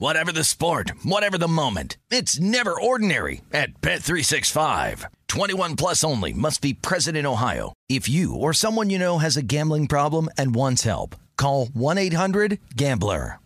Whatever the sport, whatever the moment, it's never ordinary at Bet365. 21 plus only must be present in Ohio. If you or someone you know has a gambling problem and wants help, call 1-800-GAMBLER.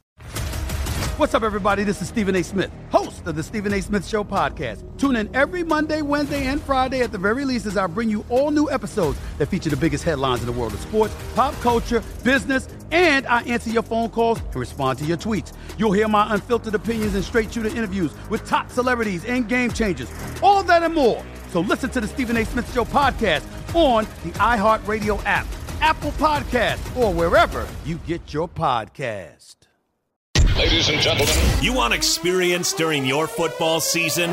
What's up, everybody? This is Stephen A. Smith, host of the Stephen A. Smith Show podcast. Tune in every Monday, Wednesday, and Friday at the very least as I bring you all new episodes that feature the biggest headlines in the world of sports, pop culture, business, and I answer your phone calls and respond to your tweets. You'll hear my unfiltered opinions and straight shooter interviews with top celebrities and game changers. All that and more. So listen to the Stephen A. Smith Show podcast on the iHeartRadio app, Apple Podcast, or wherever you get your podcast. Ladies and gentlemen, you want experience during your football season?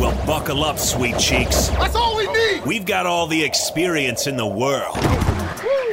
Well, buckle up, sweet cheeks. That's all we need. We've got all the experience in the world.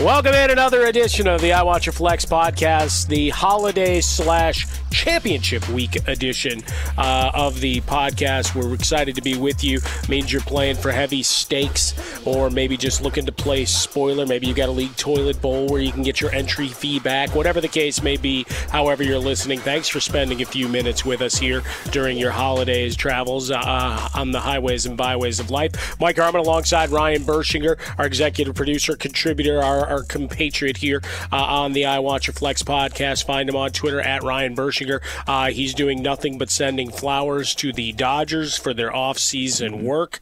Welcome in another edition of the I Your Flex podcast, the holiday slash championship week edition uh, of the podcast. We're excited to be with you. Means you're playing for heavy stakes, or maybe just looking to play spoiler. Maybe you got a league toilet bowl where you can get your entry fee back. Whatever the case may be, however you're listening, thanks for spending a few minutes with us here during your holidays travels uh, on the highways and byways of life. Mike Harmon alongside Ryan Burschinger, our executive producer, contributor, our, our compatriot here uh, on the I Want Your Flex podcast. Find him on Twitter at Ryan Burschinger. Uh, he's doing nothing but sending flowers to the Dodgers for their off-season work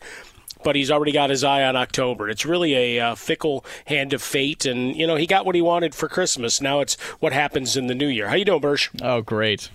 but he's already got his eye on October. It's really a uh, fickle hand of fate, and you know he got what he wanted for Christmas. Now it's what happens in the new year. How you doing, Bursch? Oh, great.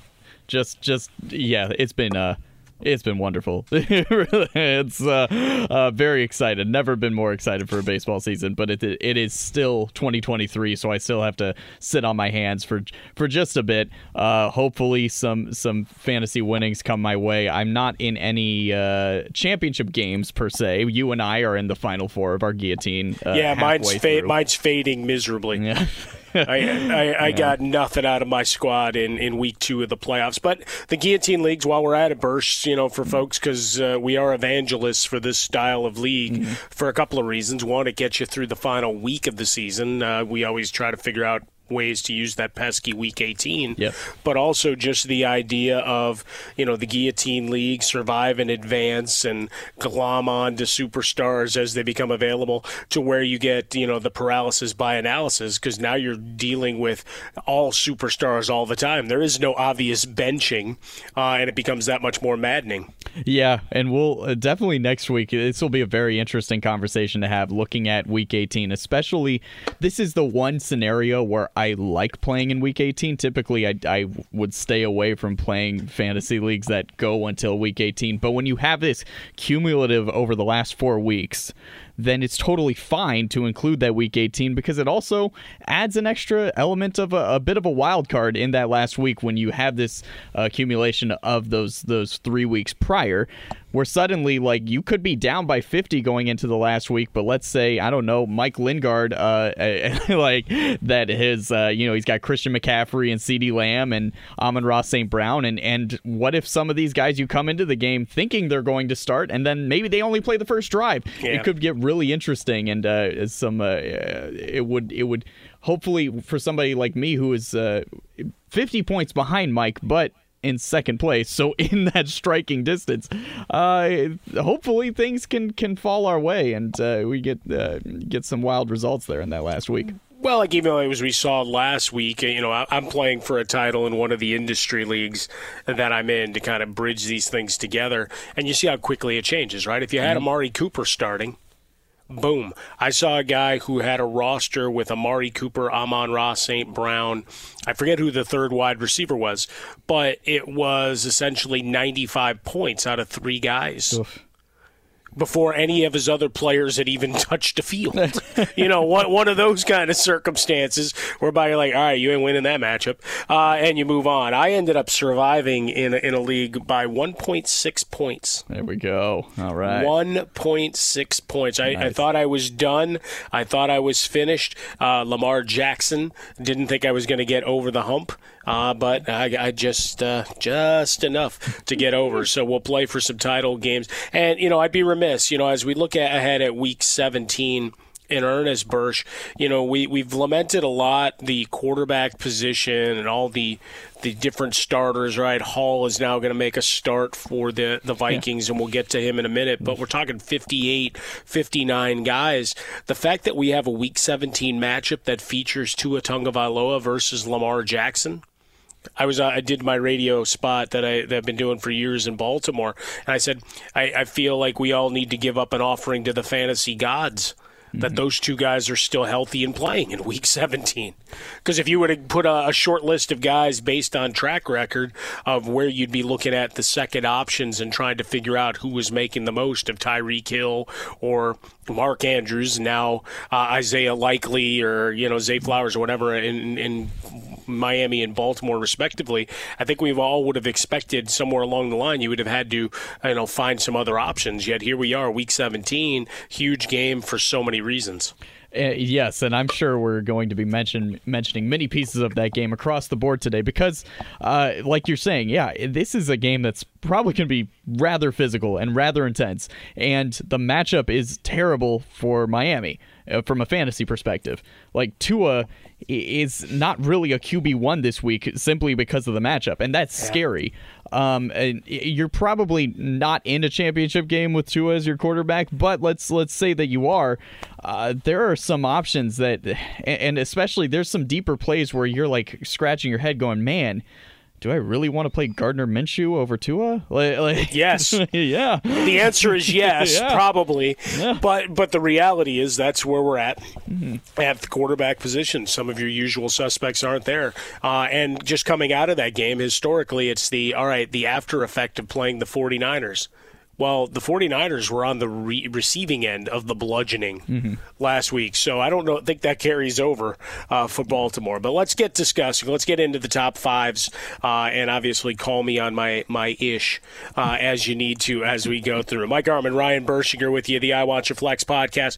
Just, just yeah, it's been uh, it's been wonderful. it's uh, uh, very excited. Never been more excited for a baseball season, but it it is still 2023, so I still have to sit on my hands for for just a bit. Uh, hopefully, some some fantasy winnings come my way. I'm not in any uh, championship games per se. You and I are in the final four of our guillotine. Uh, yeah, mine's fa- mine's fading miserably. Yeah. I, I, I, got nothing out of my squad in, in week two of the playoffs. But the guillotine leagues, while we're at it, Bursch, you know, for folks, because uh, we are evangelists for this style of league mm-hmm. for a couple of reasons. One, it gets you through the final week of the season. Uh, we always try to figure out ways to use that pesky week 18 yep. but also just the idea of you know the guillotine league survive and advance and glom on to superstars as they become available to where you get you know the paralysis by analysis because now you're dealing with all superstars all the time there is no obvious benching uh, and it becomes that much more maddening yeah and we'll uh, definitely next week this will be a very interesting conversation to have looking at week 18 especially this is the one scenario where I like playing in week 18. Typically, I, I would stay away from playing fantasy leagues that go until week 18. But when you have this cumulative over the last four weeks, then it's totally fine to include that week 18 because it also adds an extra element of a, a bit of a wild card in that last week when you have this accumulation of those those three weeks prior. Where suddenly like you could be down by 50 going into the last week, but let's say I don't know Mike Lingard, uh, like that his uh, you know he's got Christian McCaffrey and CeeDee Lamb and Amon-Ra St. Brown, and and what if some of these guys you come into the game thinking they're going to start, and then maybe they only play the first drive? Yeah. It could get really interesting, and uh, some uh, it would it would hopefully for somebody like me who is uh, 50 points behind Mike, but in second place, so in that striking distance, uh, hopefully things can can fall our way and uh, we get uh, get some wild results there in that last week. Well, like even as we saw last week, you know, I'm playing for a title in one of the industry leagues that I'm in to kind of bridge these things together, and you see how quickly it changes, right? If you had mm-hmm. Amari Cooper starting boom. I saw a guy who had a roster with Amari Cooper, Amon-Ra, St. Brown. I forget who the third wide receiver was, but it was essentially 95 points out of three guys. Oof before any of his other players had even touched the field. you know, one, one of those kind of circumstances whereby you're like, all right, you ain't winning that matchup, uh, and you move on. I ended up surviving in a, in a league by 1.6 points. There we go. All right. 1.6 points. I, nice. I thought I was done. I thought I was finished. Uh, Lamar Jackson didn't think I was going to get over the hump. Uh, but I, I just uh, just enough to get over. So we'll play for some title games, and you know I'd be remiss, you know, as we look at, ahead at Week 17 in earnest, Bursch, you know, we, we've lamented a lot the quarterback position and all the the different starters, right? Hall is now going to make a start for the, the Vikings, yeah. and we'll get to him in a minute. But we're talking 58, 59 guys. The fact that we have a Week 17 matchup that features Tua Tagovailoa versus Lamar Jackson, I was uh, I did my radio spot that I that I've been doing for years in Baltimore, and I said I, I feel like we all need to give up an offering to the fantasy gods that mm-hmm. those two guys are still healthy and playing in week 17. Because if you were to put a, a, short list of guys based on track record of where you'd be looking at the second options and trying to figure out who was making the most of Tyreek Hill or Mark Andrews, now uh, Isaiah Likely or, you know, Zay Flowers or whatever in, in Miami and Baltimore, respectively, I think we all would have expected somewhere along the line you would have had to, you know, find some other options. Yet here we are, Week 17, huge game for so many reasons. Uh, yes, and I'm sure we're going to be mention, mentioning many pieces of that game across the board today because, uh, like you're saying, yeah, this is a game that's probably going to be rather physical and rather intense, and the matchup is terrible for Miami uh, from a fantasy perspective. Like Tua is not really a QB one this week simply because of the matchup, and that's yeah. scary. Um, and you're probably not in a championship game with Tua as your quarterback, but let's let's say that you are. Uh, there are some options that, and especially there's some deeper plays where you're like scratching your head, going, "Man, do I really want to play Gardner Minshew over Tua? Like, like yes, yeah. The answer is yes, yeah. probably. Yeah. But but the reality is that's where we're at mm-hmm. at the quarterback position. Some of your usual suspects aren't there, uh, and just coming out of that game, historically, it's the all right. The after effect of playing the 49ers. Well, the 49ers were on the re- receiving end of the bludgeoning mm-hmm. last week, so I don't know, think that carries over uh, for Baltimore. But let's get discussing. Let's get into the top fives, uh, and obviously call me on my my ish uh, as you need to as we go through. Mike Harmon, Ryan Burschinger with you, the I Want Your Flex podcast.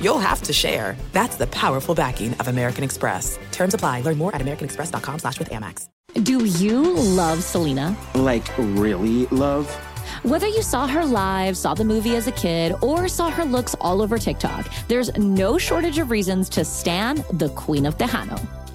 you'll have to share. That's the powerful backing of American Express. Terms apply. Learn more at americanexpress.com slash with Amex. Do you love Selena? Like, really love? Whether you saw her live, saw the movie as a kid, or saw her looks all over TikTok, there's no shortage of reasons to stan the Queen of Tejano.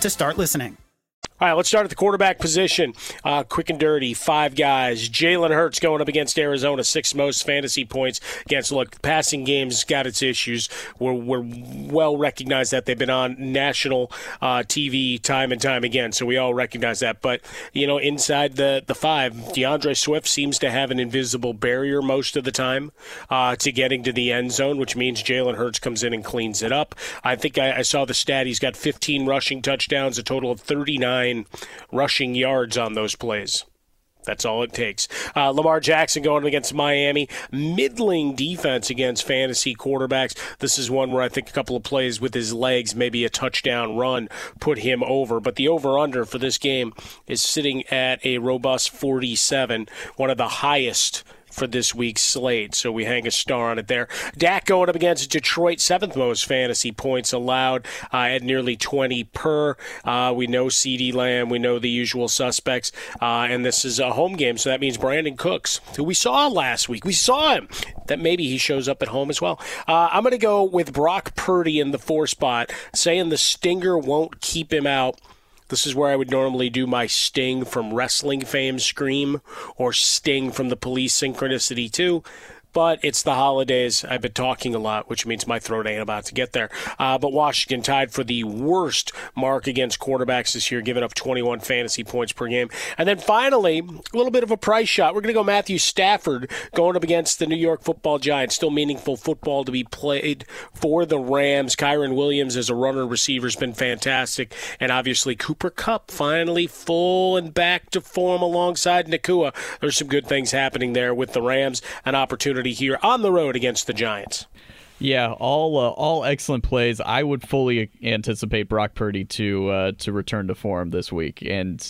to start listening. All right, let's start at the quarterback position. Uh, quick and dirty, five guys. Jalen Hurts going up against Arizona, six most fantasy points against. Look, passing game's got its issues. We're, we're well recognized that they've been on national uh, TV time and time again, so we all recognize that. But you know, inside the the five, D'Andre Swift seems to have an invisible barrier most of the time uh, to getting to the end zone, which means Jalen Hurts comes in and cleans it up. I think I, I saw the stat; he's got 15 rushing touchdowns, a total of 39 rushing yards on those plays. That's all it takes. Uh, Lamar Jackson going against Miami. Middling defense against fantasy quarterbacks. This is one where I think a couple of plays with his legs, maybe a touchdown run, put him over. But the over under for this game is sitting at a robust 47, one of the highest for this week's slate. So we hang a star on it there. Dak going up against Detroit, seventh most fantasy points allowed uh, at nearly 20 per. Uh, we know CeeDee Lamb, we know the usual suspects, uh, and this is a home game, so that means Brandin Cooks, who we saw last week. We saw him. That maybe he shows up at home as well. Uh, I'm going to go with Brock Purdy in the four spot, saying the stinger won't keep him out. This is where I would normally do my Sting from wrestling fame scream or Sting from the police synchronicity 2 but it's the holidays. I've been talking a lot, which means my throat ain't about to get there. Uh, but Washington tied for the worst mark against quarterbacks this year, giving up 21 fantasy points per game. And then finally, a little bit of a price shot. We're going to go Matthew Stafford going up against the New York football giants. Still meaningful football to be played for the Rams. Kyren Williams as a runner receiver has been fantastic. And obviously, Cooper Kupp finally full and back to form alongside Nacua. There's some good things happening there with the Rams. An opportunity here on the road against the Giants. Yeah, all uh, all excellent plays. I would fully anticipate Brock Purdy to uh, to return to form this week. And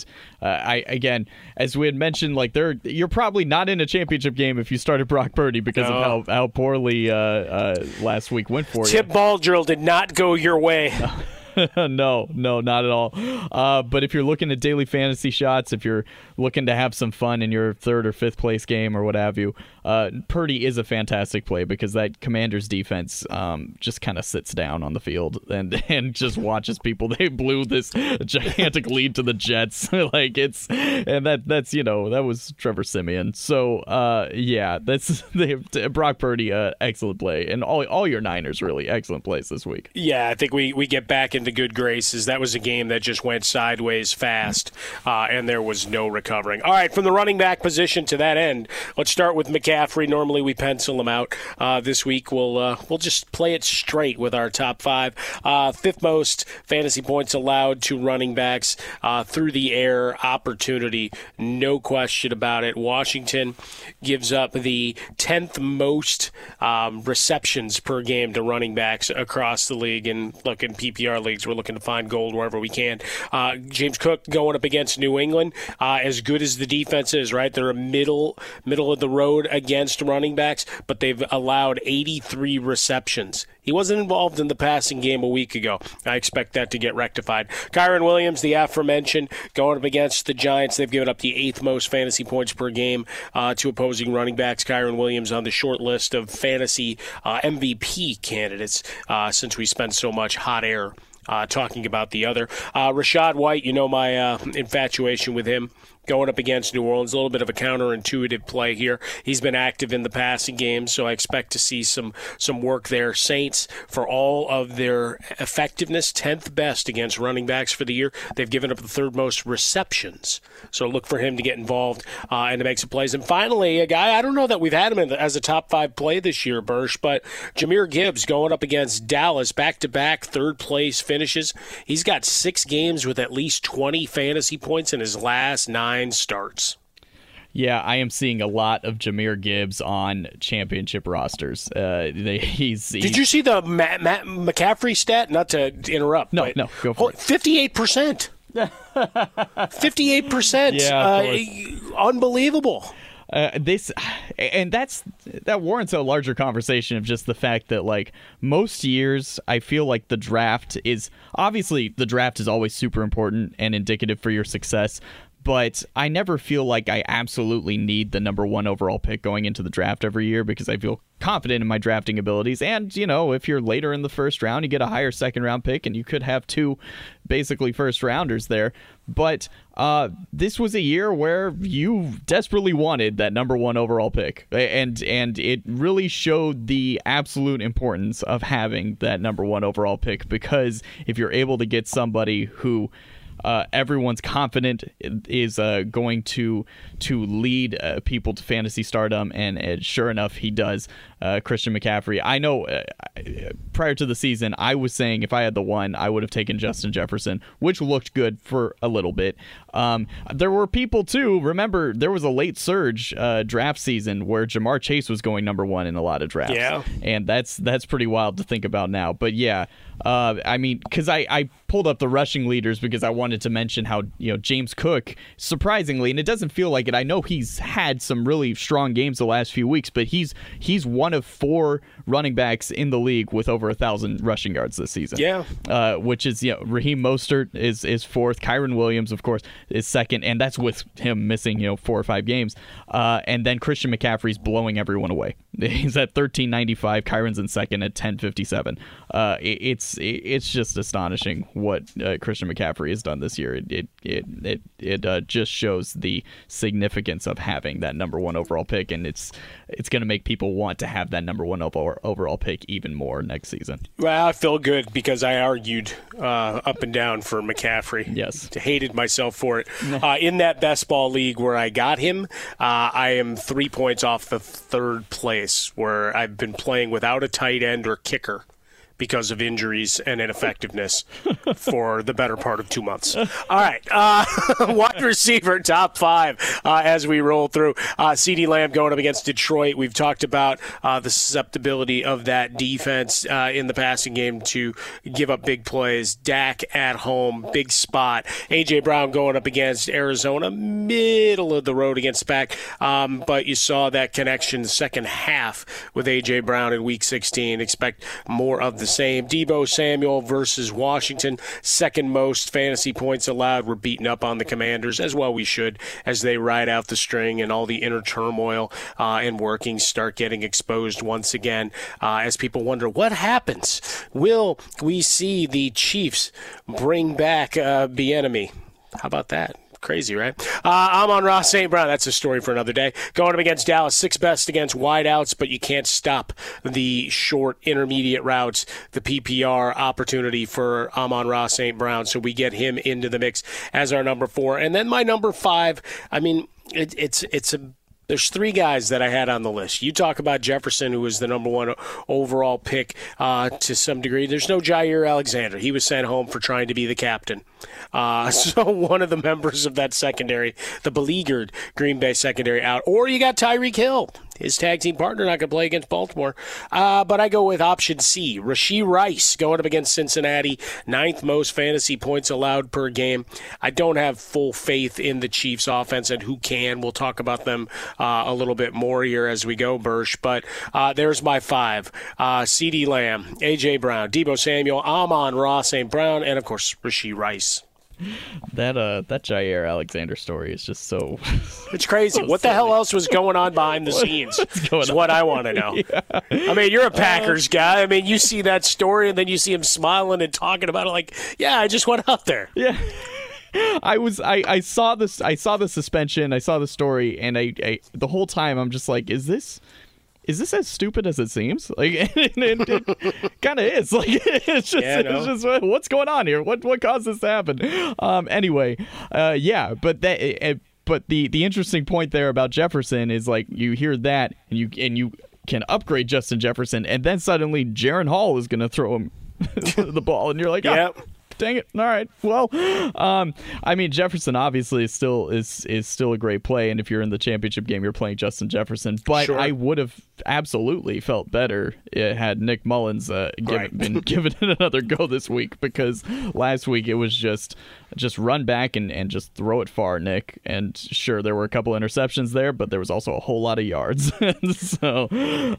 uh, I again, as we had mentioned, like they're you're probably not in a championship game if you started Brock Purdy because No. of how how poorly uh, uh, last week went for you. Tip ball drill did not go your way. no, no, not at all. Uh, but if you're looking at daily fantasy shots, if you're looking to have some fun in your third or fifth place game or what have you, uh, Purdy is a fantastic play because that Commanders defense um, just kind of sits down on the field and and just watches people. They blew this gigantic lead to the Jets, like it's and that that's you know that was Trevor Siemian. So uh, yeah, that's they Brock Purdy, uh, excellent play, and all all your Niners really excellent plays this week. Yeah, I think we, we get back into good graces. That was a game that just went sideways fast, uh, and there was no recovering. All right, from the running back position to that end, let's start with McCaffrey. Normally we pencil him out. Uh, this week we'll uh, we'll just play it straight with our top five. Uh, fifth most fantasy points allowed to running backs uh, through the air opportunity, no question about it. Washington gives up the tenth most um, receptions per game to running backs across the league. And look, in PPR leagues, we're looking to find gold wherever we can. Uh, James Cook going up against New England, uh, as good as the defense is, right? They're a middle middle of the road against running backs, but they've allowed 83 receptions. He wasn't involved in the passing game a week ago. I expect that to get rectified. Kyren Williams, the aforementioned, going up against the Giants. They've given up the eighth most fantasy points per game uh, to opposing running backs. Kyren Williams on the short list of fantasy uh, MVP candidates uh, since we spent so much hot air uh, talking about the other. Uh, Rachaad White, you know my uh, infatuation with him. Going up against New Orleans. A little bit of a counterintuitive play here. He's been active in the passing game, so I expect to see some some work there. Saints, for all of their effectiveness, tenth best against running backs for the year. They've given up the third most receptions, so look for him to get involved uh, and to make some plays. And finally, a guy I don't know that we've had him as a top five play this year, Bursch, but Jahmyr Gibbs going up against Dallas, back to back third place finishes. He's got six games with at least 20 fantasy points in his last nine starts. Yeah, I am seeing a lot of Jahmyr Gibbs on championship rosters. Uh, they, he's, he's, Did you see the Matt, Matt McCaffrey stat? Not to interrupt. No, no, go for it. Fifty-eight percent. Fifty-eight percent. Uh, unbelievable. Uh, this and that's that warrants a larger conversation of just the fact that like most years i feel like the draft is obviously the draft is always super important and indicative for your success but I never feel like I absolutely need the number one overall pick going into the draft every year because I feel confident in my drafting abilities. And, you know, if you're later in the first round, you get a higher second round pick and you could have two basically first rounders there. But uh, this was a year where you desperately wanted that number one overall pick. And, and it really showed the absolute importance of having that number one overall pick because if you're able to get somebody who uh, everyone's confident is uh, going to to lead uh, people to fantasy stardom, and, and, sure enough, he does. Uh, Christian McCaffrey. I know uh, prior to the season, I was saying if I had the one, I would have taken Justin Jefferson, which looked good for a little bit. Um, there were people too. Remember, there was a late surge uh, draft season where Ja'Marr Chase was going number one in a lot of drafts. Yeah, and that's that's pretty wild to think about now. But yeah, uh, I mean, because I, I pulled up the rushing leaders because I wanted to mention how you know James Cook, surprisingly, and it doesn't feel like it. I know he's had some really strong games the last few weeks, but he's he's one of four running backs in the league with over a thousand rushing yards this season. Yeah, uh, which is you know Raheem Mostert is is fourth, Kyren Williams of course is second, and that's with him missing you know four or five games, uh, and then Christian McCaffrey's blowing everyone away. He's at thirteen ninety five. Kyren's in second at ten fifty seven. Uh, it, it's it, it's just astonishing what uh, Christian McCaffrey has done this year. It it it it, it uh, just shows the significance of having that number one overall pick, and it's it's going to make people want to have that number one overall pick even more next season. Well, I feel good because I argued uh, up and down for McCaffrey. Yes, hated myself for it. Uh, in that best ball league where I got him, uh, I am three points off the third place where I've been playing without a tight end or kicker because of injuries and ineffectiveness for the better part of two months. All right, uh, wide receiver top five uh, as we roll through. Uh, CeeDee Lamb going up against Detroit. We've talked about uh, the susceptibility of that defense uh, in the passing game to give up big plays. Dak at home, big spot. AJ Brown going up against Arizona, middle of the road against Pack, um, but you saw that connection second half with AJ Brown in Week 16. Expect more of the same. Deebo Samuel versus Washington, second most fantasy points allowed. We're beating up on the Commanders as well. We should as they ride out the string and all the inner turmoil uh, and workings start getting exposed once again. Uh, as people wonder what happens, will we see the Chiefs bring back uh, Bieniemy? How about that? Crazy, right? Uh, Amon-Ra St. Brown. That's a story for another day. Going up against Dallas, six best against wideouts, but you can't stop the short intermediate routes, the PPR opportunity for Amon-Ra St. Brown. So we get him into the mix as our number four. And then my number five, I mean, it, it's it's a there's three guys that I had on the list. You talk about Jefferson, who was the number one overall pick uh, to some degree. There's no Jaire Alexander. He was sent home for trying to be the captain. Uh, so one of the members of that secondary, the beleaguered Green Bay secondary, out. Or you got Tyreek Hill his tag team partner not going to play against Baltimore. Uh, but I go with option C. Rashee Rice going up against Cincinnati, ninth most fantasy points allowed per game. I don't have full faith in the Chiefs' offense and who can. We'll talk about them uh, a little bit more here as we go, Bursch. But uh, there's my five uh, CeeDee Lamb, A.J. Brown, Deebo Samuel, Amon-Ra St. Brown, and of course, Rashee Rice that uh that Jaire Alexander story is just so It's crazy. what the hell else was going on behind the scenes? Is what I want to know. Yeah. I mean, you're a Packers uh, guy. I mean, you see that story and then you see him smiling and talking about it like, "Yeah, I just went out there." Yeah. I was I, I saw this I saw the suspension I saw the story and I, I the whole time I'm just like is this is this as stupid as it seems like and it kind of is like it's just Yeah, no. it's just what's going on here what what caused this to happen um anyway uh yeah but that uh, but the the interesting point there about Jefferson is like you hear that and you and you can upgrade Justin Jefferson and then suddenly Jaren Hall is going to throw him the ball and you're like oh, Yep. Dang it. All right. Well um i mean jefferson obviously is still is is still a great play. And if you're in the championship game you're playing justin jefferson. But Sure. i would have absolutely felt better uh, had nick mullens uh, given, Right. been given it another go this week because last week it was just just run back and, and just throw it far nick. And sure there were a couple interceptions there but there was also a whole lot of yards. So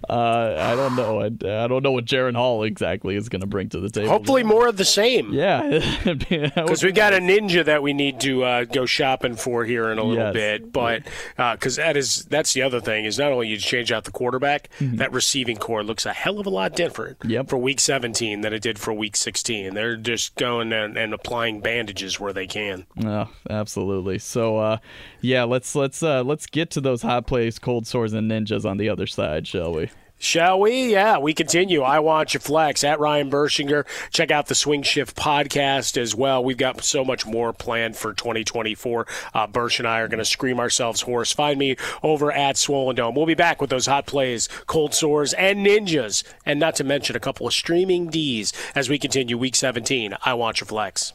uh, i don't know I, I don't know what jaren hall exactly is going to bring to the table. Hopefully, more of the same. yeah Because we got a ninja that we need to uh, go shopping for here in a little Yes. bit, but because that is that's the other thing is not only you change out the quarterback, that receiving corps looks a hell of a lot different for Week 17 than it did for Week 16. They're just going and, and applying bandages where they can. Oh, absolutely. So, uh, yeah, let's let's uh, let's get to those hot plays, cold sores, and ninjas on the other side, shall we? Shall we? Yeah, we continue. I want your flex at Ryan Burschinger. Check out the Swing Shift podcast as well. We've got so much more planned for 2024. Uh, Bursch and I are going to scream ourselves hoarse. Find me over at Swollen Dome. We'll be back with those hot plays, cold sores, and ninjas, and not to mention a couple of streaming D's as we continue Week 17. I want your flex.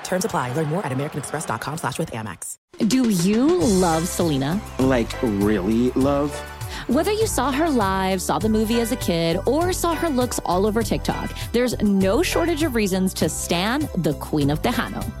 Terms apply. Learn more at americanexpress.com slash with Amex. Do you love Selena? Like, really love? Whether you saw her live, saw the movie as a kid, or saw her looks all over TikTok, there's no shortage of reasons to stan the Queen of Tejano.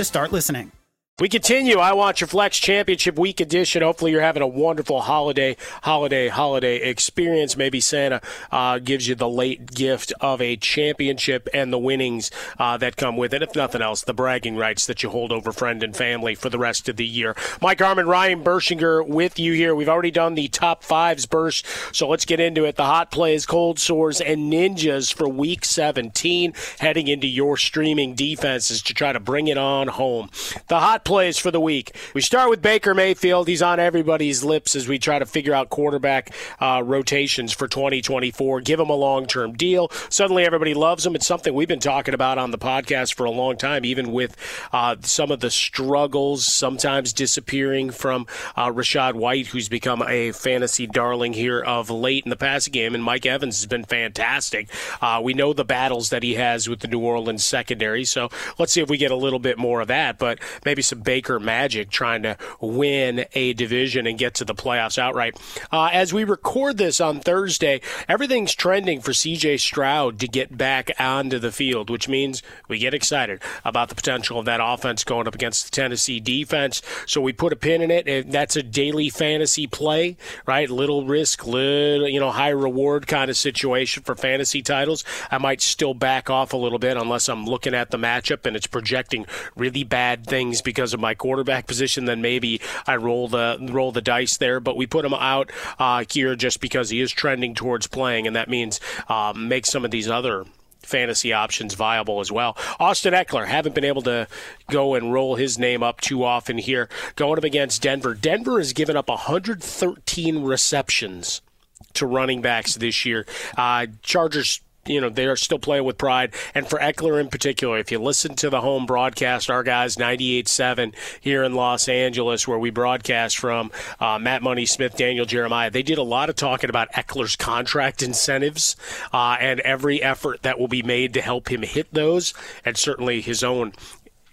to start listening. We continue. I Watch your Flex Championship Week edition. Hopefully, you're having a wonderful holiday, holiday, holiday experience. Maybe Santa uh, gives you the late gift of a championship and the winnings uh, that come with it. If nothing else, the bragging rights that you hold over friend and family for the rest of the year. Mike Harmon, Ryan Burschinger with you here. We've already done the top fives, Bursch. So let's get into it. The hot plays, cold sores, and ninjas for Week 17, heading into your streaming defenses to try to bring it on home. The hot plays for the week. We start with Baker Mayfield. He's on everybody's lips as we try to figure out quarterback uh, rotations for 2024. Give him a long term deal. Suddenly everybody loves him. It's something we've been talking about on the podcast for a long time, even with uh, some of the struggles sometimes disappearing from uh, Rachaad White, who's become a fantasy darling here of late in the passing game. And Mike Evans has been fantastic. Uh, we know the battles that he has with the New Orleans secondary. So let's see if we get a little bit more of that. But maybe some Baker Magic trying to win a division and get to the playoffs outright. Uh, as we record this on Thursday, everything's trending for CJ Stroud to get back onto the field, which means we get excited about the potential of that offense going up against the Tennessee defense. So we put a pin in it. and That's a daily fantasy play, right? Little risk, little, you know, high reward kind of situation for fantasy titles. I might still back off a little bit unless I'm looking at the matchup and it's projecting really bad things because of my quarterback position. Then maybe I roll the roll the dice there. But we put him out uh, here just because he is trending towards playing, and that means um, make some of these other fantasy options viable as well. Austin Ekeler haven't been able to go and roll his name up too often here. Going up against Denver. Denver has given up 113 receptions to running backs this year. Uh, Chargers you know they are still playing with pride. And for Ekeler in particular, if you listen to the home broadcast, our guys 98.7 here in Los Angeles, where we broadcast from, uh, Matt Money Smith, Daniel Jeremiah, they did a lot of talking about Ekeler's contract incentives uh, and every effort that will be made to help him hit those, and certainly his own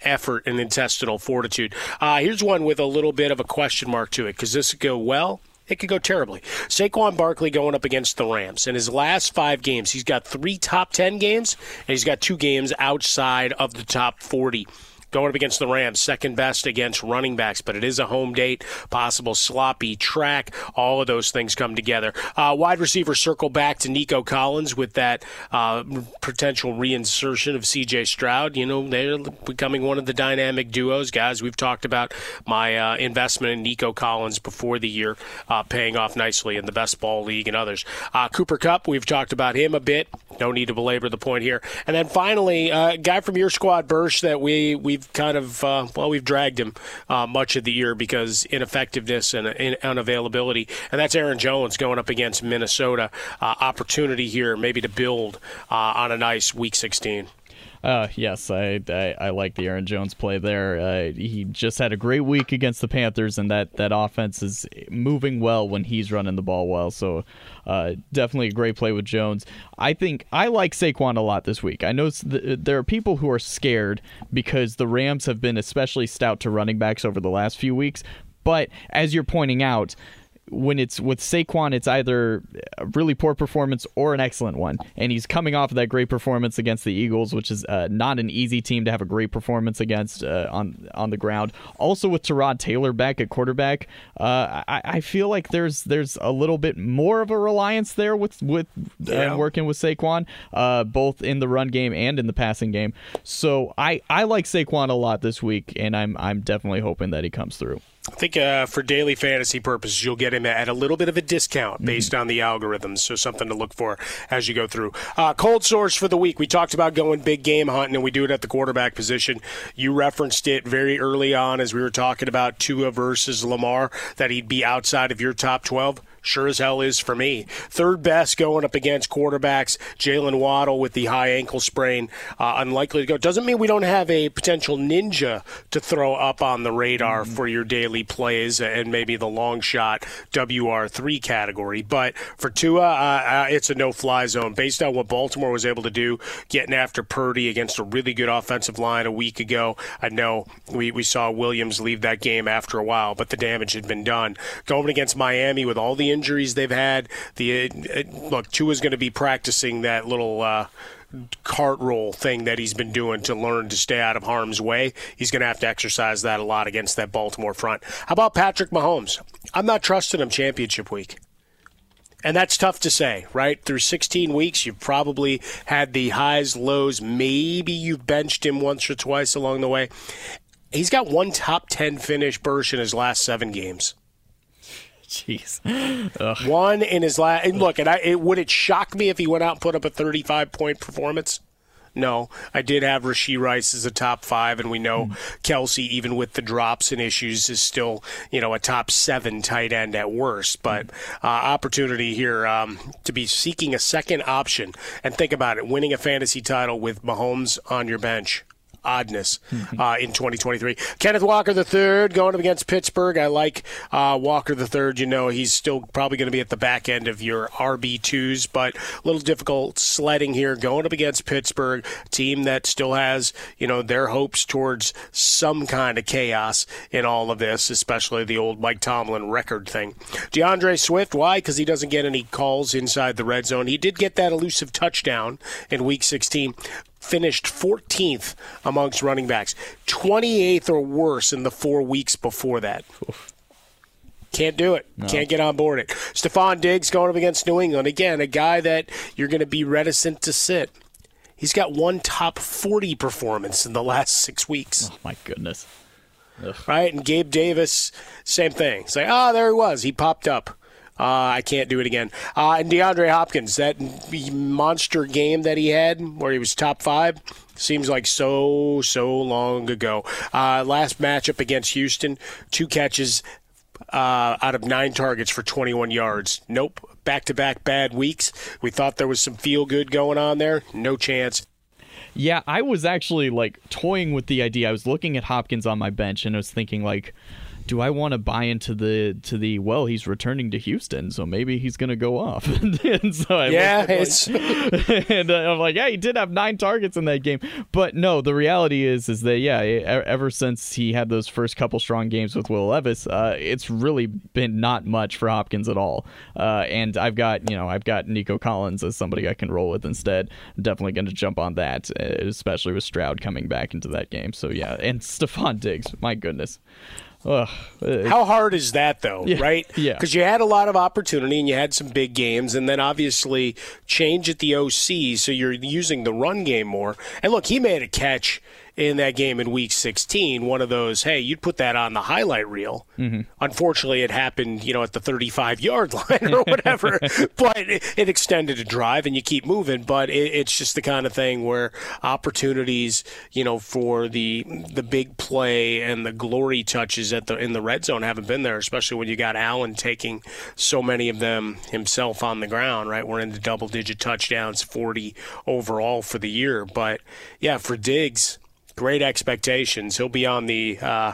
effort and intestinal fortitude. Uh, here's one with a little bit of a question mark to it. Because this could go well? It could go terribly. Saquon Barkley going up against the Rams. In his last five games, he's got three top 10 games, and he's got two games outside of the top 40 going up against the Rams, second best against running backs, but it is a home date, possible sloppy track. All of those things come together. Uh, wide receiver circle back to Nico Collins with that uh, potential reinsertion of CJ Stroud. You know, they're becoming one of the dynamic duos. Guys, we've talked about my uh, investment in Nico Collins before the year, uh, paying off nicely in the best ball league and others. Uh, Cooper Kupp, we've talked about him a bit. No need to belabor the point here. And then finally, a uh, guy from your squad, Bursch, that we, we we've kind of uh, well we've dragged him uh, much of the year because ineffectiveness and unavailability, and that's Aaron Jones going up against Minnesota. Uh, opportunity here, maybe to build uh, on a nice Week 16. Uh, yes, I, I, I like the Aaron Jones play there. Uh, he just had a great week against the Panthers, and that, that offense is moving well when he's running the ball well. So, uh, definitely a great play with Jones. I think I like Saquon a lot this week. I know th- there are people who are scared because the Rams have been especially stout to running backs over the last few weeks. But as you're pointing out, when it's with Saquon, it's either a really poor performance or an excellent one. And he's coming off of that great performance against the Eagles, which is uh, not an easy team to have a great performance against uh, on on the ground. Also with Tyrod Taylor back at quarterback, uh, I, I, feel like there's there's a little bit more of a reliance there with with uh, yeah. working with Saquon, uh, both in the run game and in the passing game. So I I like Saquon a lot this week, and I'm I'm definitely hoping that he comes through. I think uh, for daily fantasy purposes, you'll get him at a little bit of a discount mm-hmm. based mm-hmm. on the algorithms. So something to look for as you go through. Uh, cold source for the week. We talked about going big game hunting, and we do it at the quarterback position. You referenced it very early on as we were talking about Tua versus Lamar that he'd be outside of your top twelve. Sure as hell is for me. Third best going up against quarterbacks. Jaylen Waddle with the high ankle sprain, uh, unlikely to go. Doesn't mean we don't have a potential ninja to throw up on the radar mm-hmm. for your daily plays and maybe the long shot WR3 category. But for Tua, uh, uh, it's a no fly zone based on what Baltimore was able to do getting after Purdy against a really good offensive line a week ago. I know we, we saw Williams leave that game after a while, but the damage had been done. Going against Miami with all the injuries they've had. The uh, look, Tua's going to be practicing that little. Uh, cart roll thing that he's been doing to learn to stay out of harm's way. He's going to have to exercise that a lot against that Baltimore front. How about Patrick Mahomes? I'm not trusting him championship week. And that's tough to say, right? Through 16 weeks, you've probably had the highs, lows. Maybe you've benched him once or twice along the way. He's got one top 10 finish Bursch in his last seven games. Jeez. Ugh. One in his last. And look, and I it, would it shock me if he went out and put up a 35 point performance? No, I did have Rashee Rice as a top five, and we know mm. Kelce, even with the drops and issues, is still you know a top seven tight end at worst. But uh, opportunity here um, to be seeking a second option, and think about it: winning a fantasy title with Mahomes on your bench oddness uh, in 2023. Kenneth Walker III going up against Pittsburgh. I like uh, Walker III. You know, he's still probably going to be at the back end of your RB2s, but a little difficult sledding here going up against Pittsburgh, team that still has, you know, their hopes towards some kind of chaos in all of this, especially the old Mike Tomlin record thing. D'Andre Swift, why? Because he doesn't get any calls inside the red zone. He did get that elusive touchdown in week 16 finished 14th amongst running backs, 28th or worse in the four weeks before that. Can't do it. No. Can't get on board it. Stefon Diggs going up against New England. Again, a guy that you're going to be reticent to sit. He's got one top 40 performance in the last six weeks. Oh, my goodness. Ugh. Right? And Gabe Davis, same thing. It's like, oh, there he was. He popped up. Uh, I can't do it again. Uh, and DeAndre Hopkins, that monster game that he had where he was top five, seems like so, so long ago. Uh, last matchup against Houston, two catches out of nine targets for 21 yards. Nope. Back to back bad weeks. We thought there was some feel good going on there. No chance. Yeah, I was actually like toying with the idea. I was looking at Hopkins on my bench and I was thinking like do I want to buy into the to the well he's returning to Houston so maybe he's going to go off. And so I yeah like, it's and uh, I'm like yeah he did have nine targets in that game. But no the reality is is that yeah ever since he had those first couple strong games with Will Levis uh, it's really been not much for Hopkins at all. Uh, and I've got you know I've got Nico Collins as somebody I can roll with instead. I'm definitely going to jump on that uh, especially with Stroud coming back into that game. So yeah and Stefon Diggs my goodness Ugh. Uh, How hard is that, though, Yeah, right? yeah. Because you had a lot of opportunity and you had some big games, and then obviously change at the OC, so you're using the run game more. And look, he made a catch in that game in week 16, one of those, hey, you'd put that on the highlight reel. Mhm. Unfortunately, it happened, you know, at the 35 yard line or whatever, but it, it extended a drive and you keep moving. But it, it's just the kind of thing where opportunities, you know, for the the big play and the glory touches at the in the red zone haven't been there, especially when you got Allen taking so many of them himself on the ground. Right, we're into double digit touchdowns, 40 overall for the year. But yeah, for Diggs, great expectations. He'll be on the. Uh,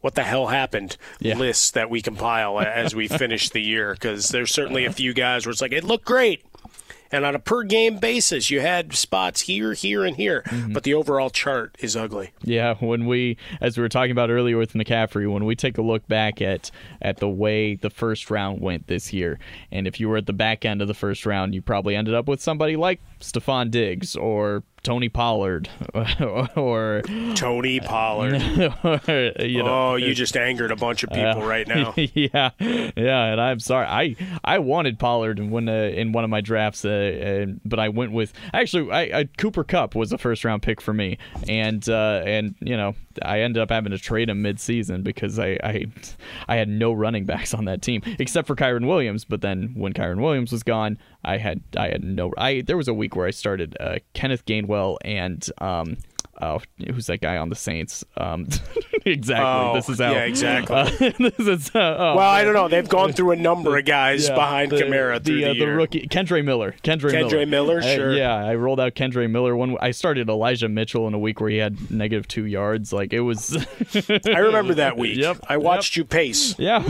what the hell happened list that we compile as we finish the year because there's certainly a few guys where it's like it looked great and on a per game basis you had spots here here and here but the overall chart is ugly Yeah, when we, as we were talking about earlier with McCaffrey, when we take a look back at at the way the first round went this year, and if you were at the back end of the first round, you probably ended up with somebody like Stefon Diggs or Tony Pollard or Tony Pollard. or, you know, oh you just angered a bunch of people Uh, right now yeah, yeah, and I'm sorry. I I wanted Pollard in one uh, in one of my drafts, uh, and, but I went with actually I, I Cooper Kupp was a first round pick for me, and uh, and you know I ended up having to trade him mid season because I, I I had no running backs on that team except for Kyren Williams. But then when Kyren Williams was gone, I had I had no. I there was a week where I started uh, Kenneth Gainwell and um. Oh, who's that guy on the Saints? Um, exactly. Oh, this is how. yeah, exactly. Uh, this is. Uh, oh, well i don't know they've gone through a number of guys Yeah, behind the, Kamara through the, the, uh, year. rookie Kendra Miller. Kendra, Kendre Miller, I- sure. yeah, I rolled out Kendra Miller. One, I started Elijah Mitchell in a week where he had negative two yards. Like it was. I remember that week. Yep. I watched you pace. Yeah.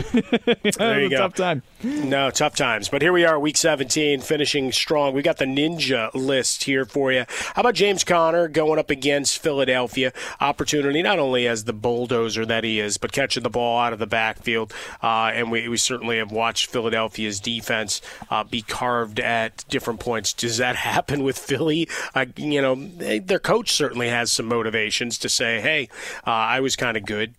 there you go. tough time. No, tough times. But here we are, week 17, finishing strong. We got the ninja list here for you. How about James Conner going up against Philadelphia? Opportunity not only as the bulldozer that he is, but catching the ball out of the backfield. Uh, and we, we certainly have watched Philadelphia's defense uh, be carved at different points. Does that happen with Philly? Uh, you know, they, their coach certainly has some motivations to say, hey, uh, I was kind of good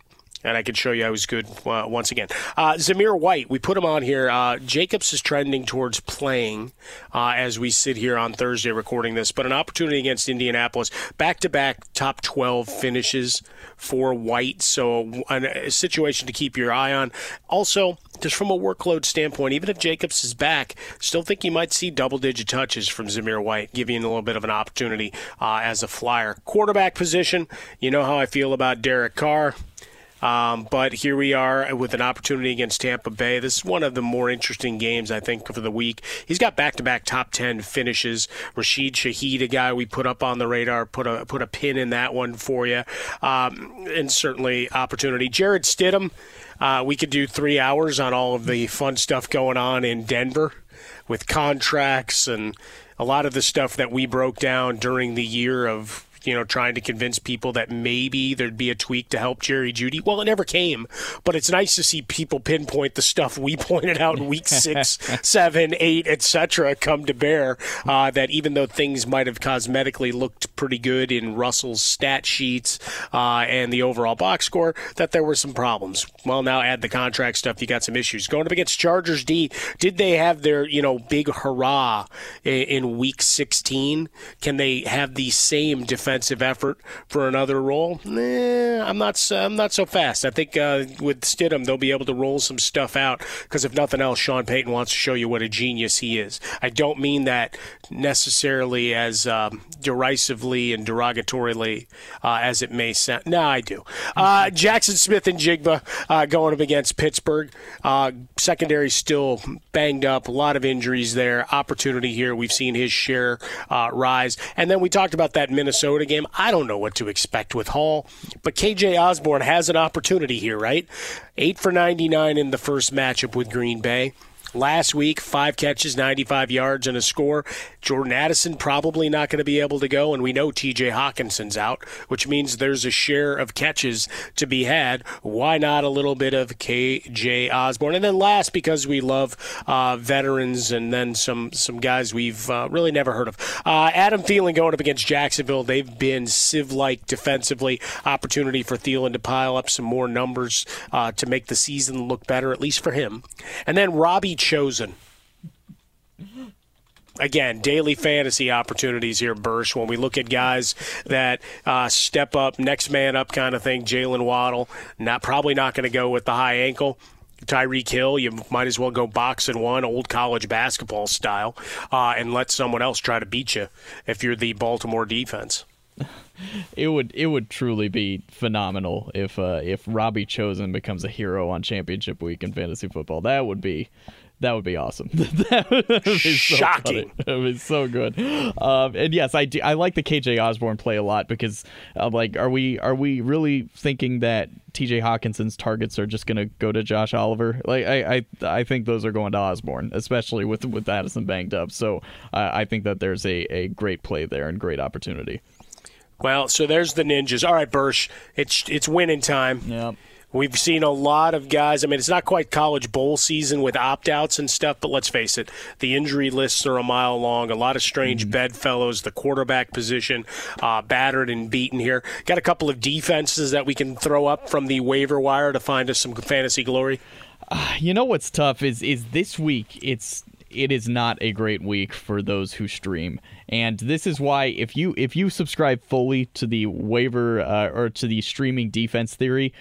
and I can show you I was good uh, once again. Uh, Zamir White, we put him on here. Uh, Jacobs is trending towards playing uh, as we sit here on Thursday recording this, but an opportunity against Indianapolis. Back to back top 12 finishes for White, so a, a situation to keep your eye on. Also, just from a workload standpoint, even if Jacobs is back, still think you might see double digit touches from Zamir White, giving a little bit of an opportunity uh, as a flyer. Quarterback position, you know how I feel about Derek Carr. Um, but here we are with an opportunity against Tampa Bay. This is one of the more interesting games, I think, for the week. He's got back to back top 10 finishes. Rashid Shaheed, a guy we put up on the radar, put a, put a pin in that one for you. Um, and certainly opportunity. Jarrett Stidham, uh, we could do three hours on all of the fun stuff going on in Denver with contracts and a lot of the stuff that we broke down during the year of you know, trying to convince people that maybe there'd be a tweak to help Jerry Jeudy. Well, it never came, but it's nice to see people pinpoint the stuff we pointed out in week six, seven, eight, etc. come to bear. Uh, that even though things might have cosmetically looked pretty good in Russell's stat sheets uh, and the overall box score, that there were some problems. Well, now add the contract stuff, you got some issues. Going up against Chargers D, did they have their you know big hurrah in, in week 16? Can they have the same defense? Effort for another role, eh, I'm not. I'm not so fast. I think uh, with Stidham they'll be able to roll some stuff out because if nothing else, Sean Payton wants to show you what a genius he is. I don't mean that necessarily as um, derisively and derogatorily uh, as it may sound. No, I do. Uh, Jaxon Smith-Njigba uh, going up against Pittsburgh. Uh, secondary still banged up. A lot of injuries there. Opportunity here. We've seen his share uh, rise, and then we talked about that Minnesota game. I don't know what to expect with Hall, but KJ Osborn has an opportunity here, right? Eight for 99 in the first matchup with Green Bay. Last week, five catches, 95 yards, and a score. Jordan Addison probably not going to be able to go, and we know TJ Hockenson's out, which means there's a share of catches to be had. Why not a little bit of KJ Osborn? And then last, because we love uh, veterans and then some some guys we've uh, really never heard of. Uh, Adam Thielen going up against Jacksonville. They've been sieve-like defensively. Opportunity for Thielen to pile up some more numbers uh, to make the season look better, at least for him. And then Robbie Chosen again, daily fantasy opportunities here, Bursch. When we look at guys that uh, step up, next man up kind of thing, Jaylen Waddle, not probably not going to go with the high ankle. Tyreek Hill, you might as well go box and one, old college basketball style, uh, and let someone else try to beat you if you're the Baltimore defense. It would it would truly be phenomenal if uh, if Robbie Chosen becomes a hero on championship week in fantasy football. That would be that would be awesome. that would be Shocking. So it would so good. Um, and yes, I do, I like the KJ Osborn play a lot because I'm like, are we are we really thinking that TJ Hockenson's targets are just going to go to Josh Oliver? Like I, I I think those are going to Osborn, especially with with Addison banged up. So uh, I think that there's a, a great play there and great opportunity. Well, so there's the ninjas. All right, Bursch, it's it's winning time. Yep. We've seen a lot of guys. I mean, it's not quite college bowl season with opt outs and stuff, but let's face it, the injury lists are a mile long. A lot of strange mm-hmm. bedfellows. The quarterback position uh, battered and beaten here. Got a couple of defenses that we can throw up from the waiver wire to find us some fantasy glory. Uh, you know what's tough is is this week. It's it is not a great week for those who stream and this is why if you if you subscribe fully to the waiver uh, or to the streaming defense theory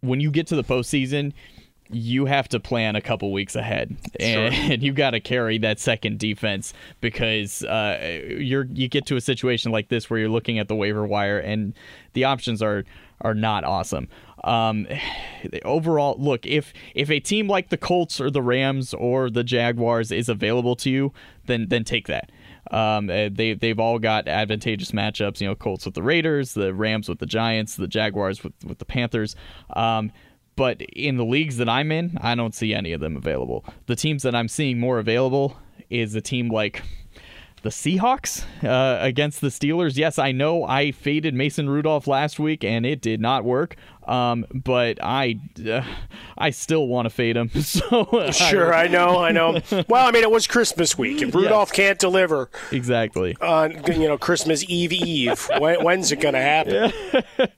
when you get to the postseason, you have to plan a couple weeks ahead, and, sure. and you got to carry that second defense because uh, you're you get to a situation like this where you're looking at the waiver wire and the options are are not awesome. Um, overall, look if if a team like the Colts or the Rams or the Jaguars is available to you, then then take that. Um, eh, they they've all got advantageous matchups. You know, Colts with the Raiders, the Rams with the Giants, the Jaguars with with the Panthers. Um, but in the leagues that I'm in, I don't see any of them available. The teams that I'm seeing more available is a team like the Seahawks uh, against the Steelers. Yes, I know I faded Mason Rudolph last week and it did not work. Um, but I, uh, I still want to fade him. So sure, I, I, know, I know. Well, I mean, it was Christmas week. If Rudolph yes. can't deliver, exactly on you know Christmas Eve Eve, when, when's it going to happen?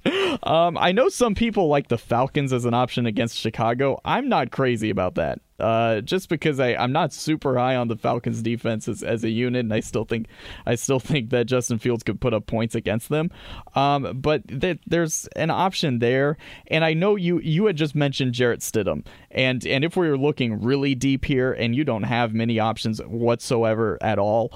Yeah. um, I know some people like the Falcons as an option against Chicago. I'm not crazy about that uh, just because I, I'm not super high on the Falcons defense as, as a unit, and I still think I still think that Justin Fields could put up points against them. Um, but th- there's an option there, and I know you you had just mentioned Jarrett Stidham, and and if we are looking really deep here, and you don't have many options whatsoever at all.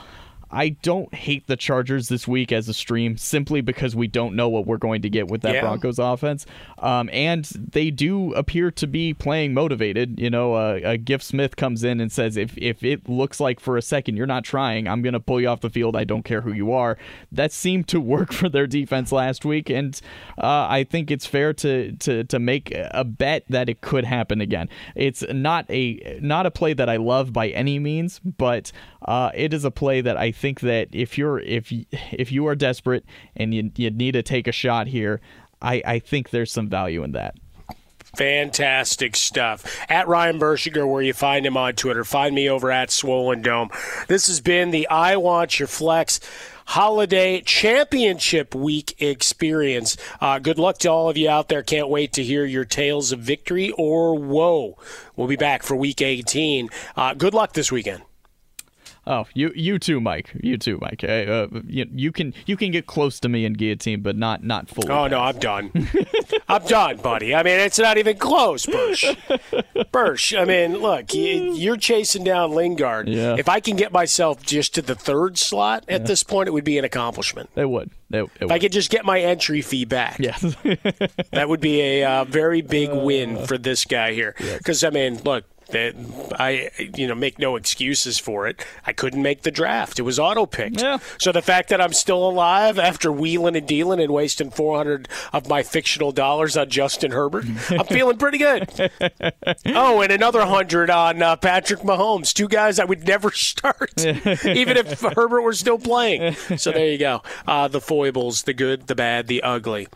I don't hate the Chargers this week as a stream simply because we don't know what we're going to get with that Yeah. Broncos offense. Um, and they do appear to be playing motivated. You know, uh, uh, Giff Smith comes in and says, if, if it looks like for a second you're not trying, I'm going to pull you off the field. I don't care who you are. That seemed to work for their defense last week. And uh, I think it's fair to, to, to make a bet that it could happen again. It's not a, not a play that I love by any means, but uh, it is a play that I think that if you're if if you are desperate and you you need to take a shot here, I I think there's some value in that. Fantastic stuff. At Ryan Burschinger, where you find him on Twitter. Find me over at Swollen Dome. This has been the I Want Your Flex Holiday Championship Week experience. Uh, good luck to all of you out there. Can't wait to hear your tales of victory or woe. We'll be back for Week 18. Uh, good luck this weekend. Oh, you you too, Mike. You too, Mike. Uh, uh, you, you can you can get close to me in guillotine, but not not fully. Oh no, I'm done. I'm done, buddy. I mean, it's not even close, Bursch. Bursch. I mean, look, you're chasing down Lingard. Yeah. If I can get myself just to the third slot at this point, it would be an accomplishment. It would. It, it If I could just get my entry fee back, Yes. that would be a uh, very big win for this guy here. Because I mean, look. That I, you know, make no excuses for it. I couldn't make the draft; it was auto picked. Yeah. So the fact that I'm still alive after wheeling and dealing and wasting 400 of my fictional dollars on Justin Herbert, I'm feeling pretty good. Oh, and another hundred on uh, Patrick Mahomes. Two guys I would never start, even if Herbert were still playing. So there you go. Uh, the foibles, the good, the bad, the ugly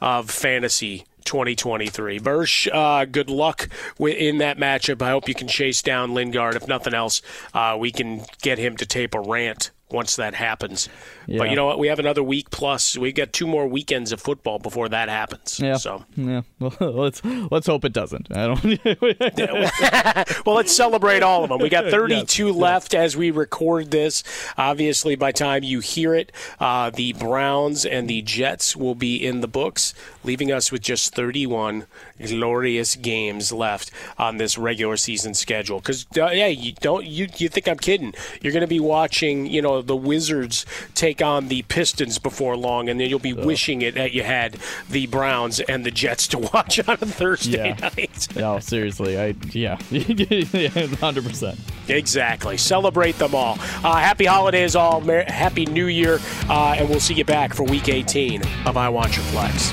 of fantasy 2023. Bursch, uh, good luck in that matchup. I hope you can chase down Lingard. If nothing else, uh, we can get him to tape a rant once that happens. Yeah. But you know what? We have another week plus. We got two more weekends of football before that happens. Yeah. So, Yeah. Well, let's let's hope it doesn't. I don't. well, let's celebrate all of them. We got 32 left as we record this. Obviously, by time you hear it, uh, the Browns and the Jets will be in the books, leaving us with just 31 glorious games left on this regular season schedule. Because uh, yeah, you don't you you think I'm kidding? You're going to be watching, you know, the Wizards take on the Pistons before long, and then you'll be wishing it that you had the Browns and the Jets to watch on a Thursday Yeah. night. no, seriously. I yeah. Hundred percent. Exactly. Celebrate them all. Uh, happy holidays, all. Mer- happy New Year. Uh, and we'll see you back for week 18 of I Want Your Flex.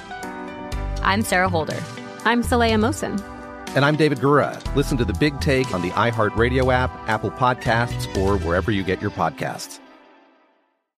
I'm Sarah Holder. I'm Saleha Mohsin. And I'm David Gura. Listen to The Big Take on the iHeartRadio app, Apple Podcasts, or wherever you get your podcasts.